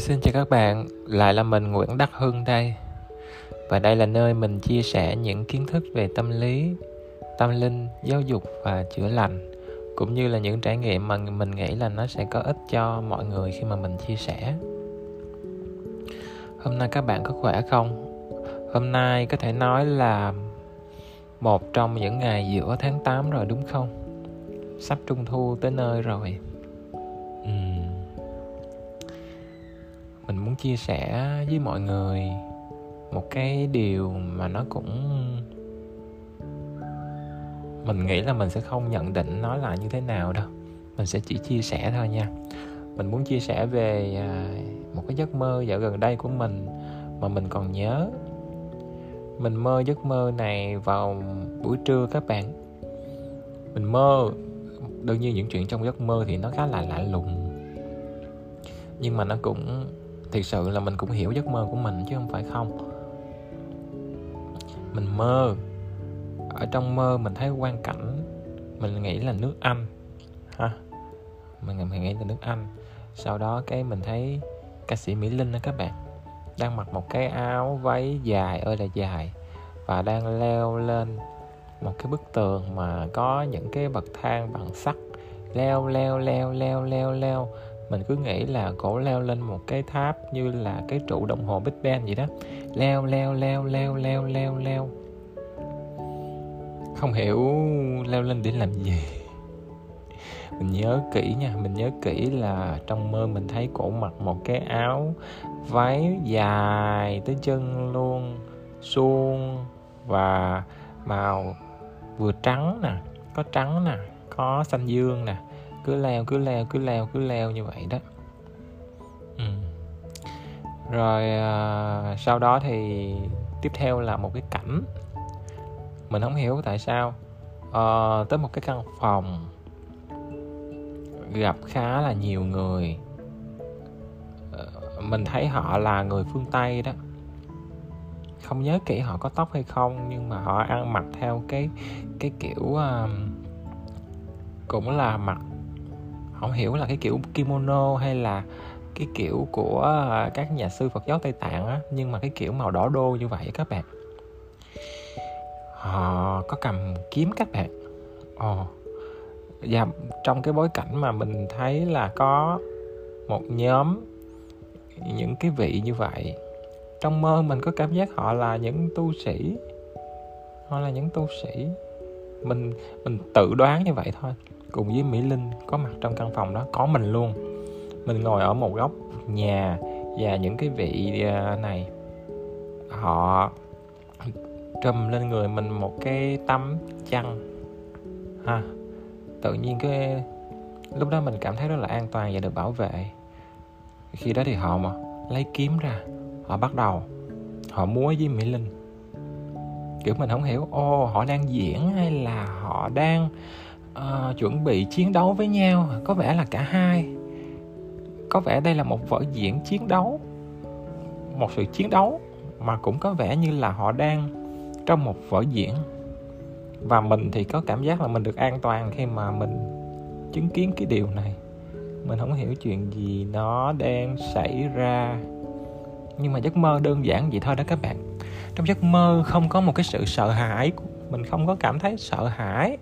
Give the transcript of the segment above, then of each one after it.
Xin chào các bạn, lại là mình Nguyễn Đắc Hưng đây. Và đây là nơi mình chia sẻ những kiến thức về tâm lý, tâm linh, giáo dục và chữa lành cũng như là những trải nghiệm mà mình nghĩ là nó sẽ có ích cho mọi người khi mà mình chia sẻ. Hôm nay các bạn có khỏe không? Hôm nay có thể nói là một trong những ngày giữa tháng 8 rồi đúng không? Sắp trung thu tới nơi rồi. Mình muốn chia sẻ với mọi người một cái điều mà nó cũng mình nghĩ là mình sẽ không nhận định nó là như thế nào đâu. Mình sẽ chỉ chia sẻ thôi nha. Mình muốn chia sẻ về à, một cái giấc mơ dạo gần đây của mình mà mình còn nhớ. Mình mơ giấc mơ này vào buổi trưa các bạn. Mình mơ, đương nhiên những chuyện trong giấc mơ thì nó khá là lạ lùng. Nhưng mà nó cũng thực sự là mình cũng hiểu giấc mơ của mình chứ không phải không. Mình mơ. Ở trong mơ mình thấy quan cảnh. Mình nghĩ là nước anh. Ha. Mình, mình nghĩ là nước anh. Sau đó cái mình thấy ca sĩ mỹ linh đó các bạn. Đang mặc một cái áo váy dài ơi là dài. Và đang leo lên một cái bức tường mà có những cái bậc thang bằng sắt. Leo leo leo leo leo leo mình cứ nghĩ là cổ leo lên một cái tháp như là cái trụ đồng hồ Big Ben vậy đó. Leo leo leo leo leo leo leo. Không hiểu leo lên để làm gì. Mình nhớ kỹ nha, mình nhớ kỹ là trong mơ mình thấy cổ mặc một cái áo, váy dài tới chân luôn, suông và màu vừa trắng nè, có trắng nè, có xanh dương nè cứ leo cứ leo cứ leo cứ leo như vậy đó. Ừ. rồi à, sau đó thì tiếp theo là một cái cảnh mình không hiểu tại sao à, tới một cái căn phòng gặp khá là nhiều người. À, mình thấy họ là người phương tây đó. Không nhớ kỹ họ có tóc hay không nhưng mà họ ăn mặc theo cái cái kiểu uh, cũng là mặc không hiểu là cái kiểu kimono hay là cái kiểu của các nhà sư Phật giáo Tây Tạng á, nhưng mà cái kiểu màu đỏ đô như vậy các bạn. Họ có cầm kiếm các bạn. Ồ và trong cái bối cảnh mà mình thấy là có một nhóm những cái vị như vậy, trong mơ mình có cảm giác họ là những tu sĩ, họ là những tu sĩ. Mình mình tự đoán như vậy thôi cùng với Mỹ Linh có mặt trong căn phòng đó, có mình luôn. Mình ngồi ở một góc nhà và những cái vị à, này, họ trùm lên người mình một cái tấm chăn. Ha, tự nhiên cái, lúc đó mình cảm thấy rất là an toàn và được bảo vệ. Khi đó thì họ mà lấy kiếm ra, họ bắt đầu, họ múa với mỹ linh. Kiểu mình không hiểu, ô, họ đang diễn hay là họ đang uh, chuẩn bị chiến đấu với nhau. Có vẻ là cả hai. Có vẻ đây là một vở diễn chiến đấu. Một sự chiến đấu mà cũng có vẻ như là họ đang trong một vở diễn. Và mình thì có cảm giác là mình được an toàn khi mà mình chứng kiến cái điều này. Mình không hiểu chuyện gì nó đang xảy ra. Nhưng mà giấc mơ đơn giản vậy thôi đó các bạn. Trong giấc mơ không có một cái sự sợ hãi. Mình không có cảm thấy sợ hãi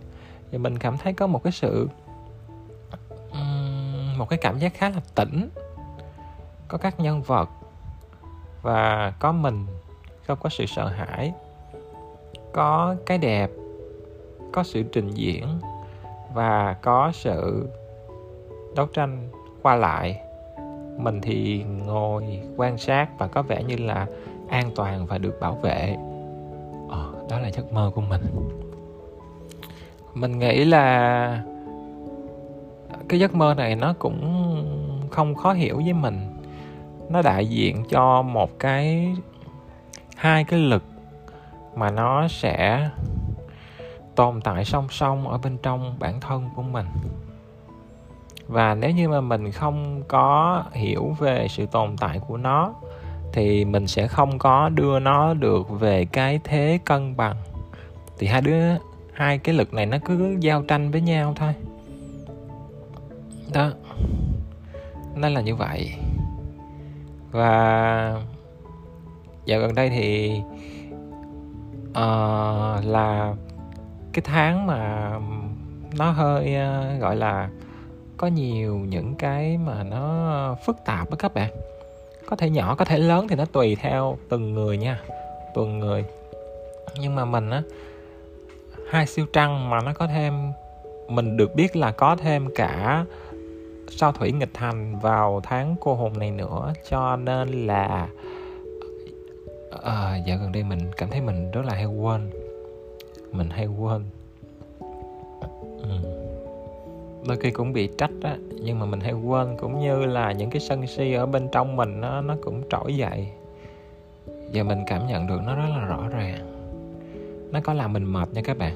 thì mình cảm thấy có một cái sự một cái cảm giác khá là tĩnh có các nhân vật và có mình không có sự sợ hãi có cái đẹp có sự trình diễn và có sự đấu tranh qua lại. Mình thì ngồi quan sát và có vẻ như là an toàn và được bảo vệ. Ờ, đó là giấc mơ của mình mình nghĩ là cái giấc mơ này nó cũng không khó hiểu với mình. Nó đại diện cho một cái, hai cái lực mà nó sẽ tồn tại song song ở bên trong bản thân của mình. Và nếu như mà mình không có hiểu về sự tồn tại của nó, thì mình sẽ không có đưa nó được về cái thế cân bằng. Thì hai đứa hai cái lực này nó cứ giao tranh với nhau thôi. Đó. Nó là như vậy. Và dạo gần đây thì uh, là cái tháng mà nó hơi uh, gọi là có nhiều những cái mà nó phức tạp đó các bạn. Có thể nhỏ có thể lớn thì nó tùy theo từng người nha từng người. Nhưng mà mình á hai siêu trăng mà nó có thêm mình được biết là có thêm cả sao thủy nghịch hành vào tháng cô hồn này nữa. Cho nên là à, dạo gần đây mình cảm thấy mình rất là hay quên. Mình hay quên. Ừ. đôi khi cũng bị trách á nhưng mà mình hay quên. Cũng như là những cái sân si ở bên trong mình nó nó cũng trỗi dậy. Và mình cảm nhận được nó rất là rõ ràng nó có làm mình mệt nha các bạn.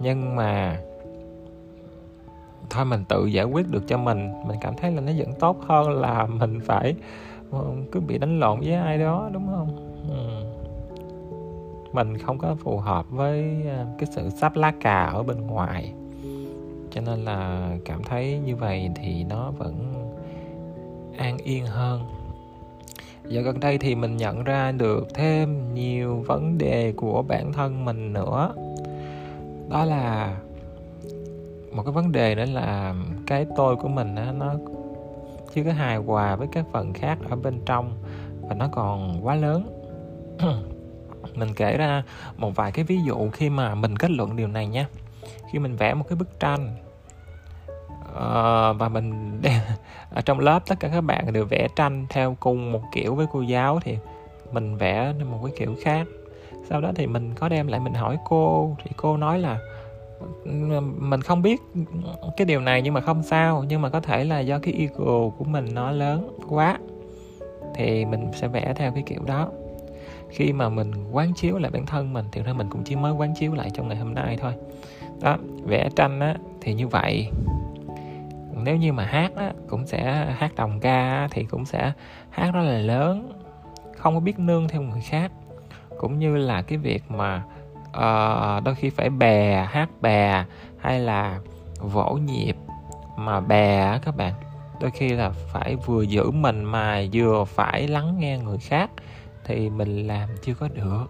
Nhưng mà thôi mình tự giải quyết được cho mình. Mình cảm thấy là nó vẫn tốt hơn là mình phải cứ bị đánh lộn với ai đó, đúng không? Ừ. mình không có phù hợp với ờ, cái sự sắp lá cà ở bên ngoài. Cho nên là cảm thấy như vậy thì nó vẫn an yên hơn giờ gần đây thì mình nhận ra được thêm nhiều vấn đề của bản thân mình nữa. Đó là một cái vấn đề nữa là cái tôi của mình á, nó chưa có hài hòa với các phần khác ở bên trong và nó còn quá lớn. Mình kể ra một vài cái ví dụ khi mà mình kết luận điều này nhé khi mình vẽ một cái bức tranh uh, và mình đem, ở trong lớp tất cả các bạn đều vẽ tranh theo cùng một kiểu với cô giáo thì mình vẽ một cái kiểu khác. Sau đó thì mình có đem lại mình hỏi cô thì cô nói là mình không biết cái điều này nhưng mà không sao nhưng mà có thể là do cái ego của mình nó lớn quá. Thì mình sẽ vẽ theo cái kiểu đó. Khi mà mình quán chiếu lại bản thân mình thì ra mình cũng chỉ mới quán chiếu lại trong ngày hôm nay thôi. Đó vẽ tranh á thì như vậy nếu như mà hát á cũng sẽ hát đồng ca thì cũng sẽ hát rất là lớn. Không có biết nương theo người khác. Cũng như là cái việc mà uh, đôi khi phải bè hát bè hay là vỗ nhịp mà bè các bạn. Đôi khi là phải vừa giữ mình mà vừa phải lắng nghe người khác thì mình làm chưa có được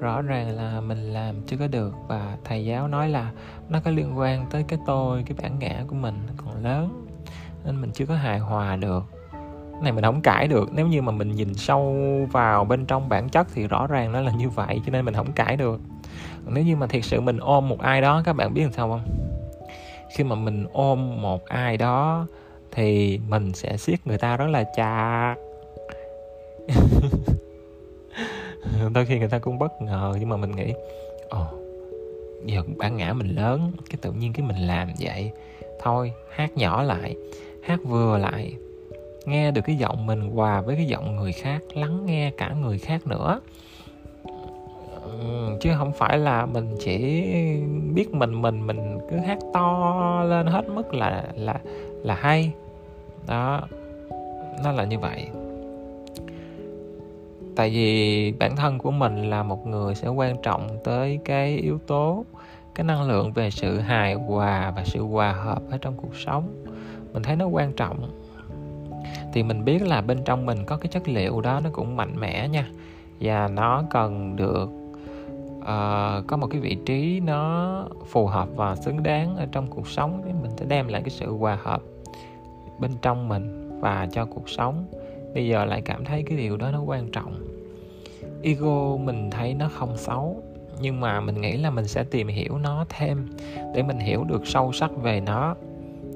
rõ ràng là mình làm chưa có được và thầy giáo nói là nó có liên quan tới cái tôi, cái bản ngã của mình còn lớn, nên mình chưa có hài hòa được. Này mình không cãi được, nếu như mà mình nhìn sâu vào bên trong bản chất thì rõ ràng nó là như vậy, cho nên mình không cãi được. Nếu như mà thiệt sự mình ôm một ai đó, các bạn biết làm sao không? Khi mà mình ôm một ai đó thì mình sẽ siết người ta rất là chặt. đôi khi người ta cũng bất ngờ nhưng mà mình nghĩ ồ oh, giờ bản ngã mình lớn cái tự nhiên cái mình làm vậy thôi hát nhỏ lại hát vừa lại. Nghe được cái giọng mình hòa với cái giọng người khác lắng nghe cả người khác nữa. Chứ không phải là mình chỉ biết mình mình mình cứ hát to lên hết mức là là là hay. Đó nó là như vậy tại vì bản thân của mình là một người sẽ quan trọng tới cái yếu tố cái năng lượng về sự hài hòa và sự hòa hợp ở trong cuộc sống. Mình thấy nó quan trọng. Thì mình biết là bên trong mình có cái chất liệu đó nó cũng mạnh mẽ nha. Và nó cần được uh, có một cái vị trí nó phù hợp và xứng đáng ở trong cuộc sống để mình sẽ đem lại cái sự hòa hợp bên trong mình và cho cuộc sống bây giờ lại cảm thấy cái điều đó nó quan trọng. Ego mình thấy nó không xấu, nhưng mà mình nghĩ là mình sẽ tìm hiểu nó thêm để mình hiểu được sâu sắc về nó.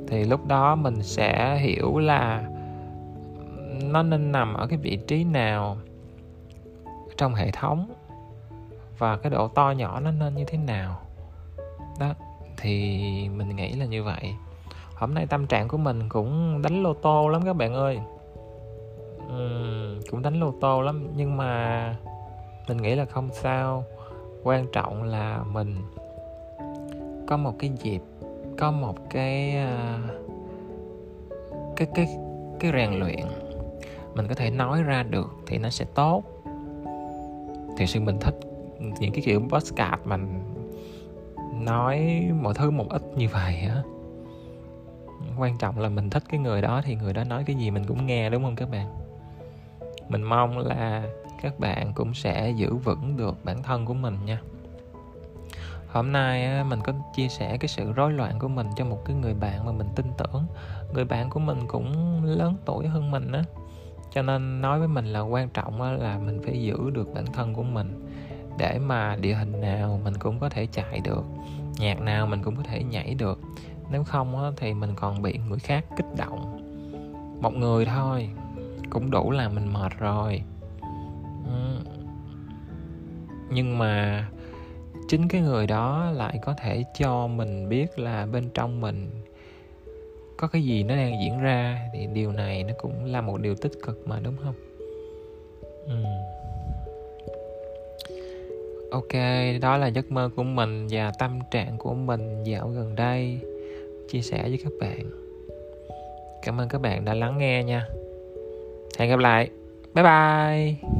Thì lúc đó mình sẽ hiểu là nó nên nằm ở cái vị trí nào trong hệ thống và cái độ to nhỏ nó nên như thế nào. Đó, thì mình nghĩ là như vậy. Hôm nay tâm trạng của mình cũng đánh lô tô lắm các bạn ơi uhm, cũng đánh lô tô lắm. Nhưng mà mình nghĩ là không sao. Quan trọng là mình có một cái dịp có một cái à, cái cái cái rèn luyện. Mình có thể nói ra được thì nó sẽ tốt. Thì sự mình thích những cái kiểu postcard mình nói mọi thứ một ít như vậy á. Quan trọng là mình thích cái người đó thì người đó nói cái gì mình cũng nghe đúng không các bạn? Mình mong là các bạn cũng sẽ giữ vững được bản thân của mình nha. Hôm nay mình có chia sẻ cái sự rối loạn của mình cho một cái người bạn mà mình tin tưởng. Người bạn của mình cũng lớn tuổi hơn mình á. Cho nên nói với mình là quan trọng là mình phải giữ được bản thân của mình để mà địa hình nào mình cũng có thể chạy được, nhạc nào mình cũng có thể nhảy được. Nếu không thì mình còn bị người khác kích động. Một người thôi cũng đủ làm mình mệt rồi. Ừ. Nhưng mà chính cái người đó lại có thể cho mình biết là bên trong mình có cái gì nó đang diễn ra thì điều này nó cũng là một điều tích cực mà, đúng không? Ừ. ok, đó là giấc mơ của mình và tâm trạng của mình dạo gần đây. Chia sẻ với các bạn. Cảm ơn các bạn đã lắng nghe nha hẹn gặp lại. Bye bye.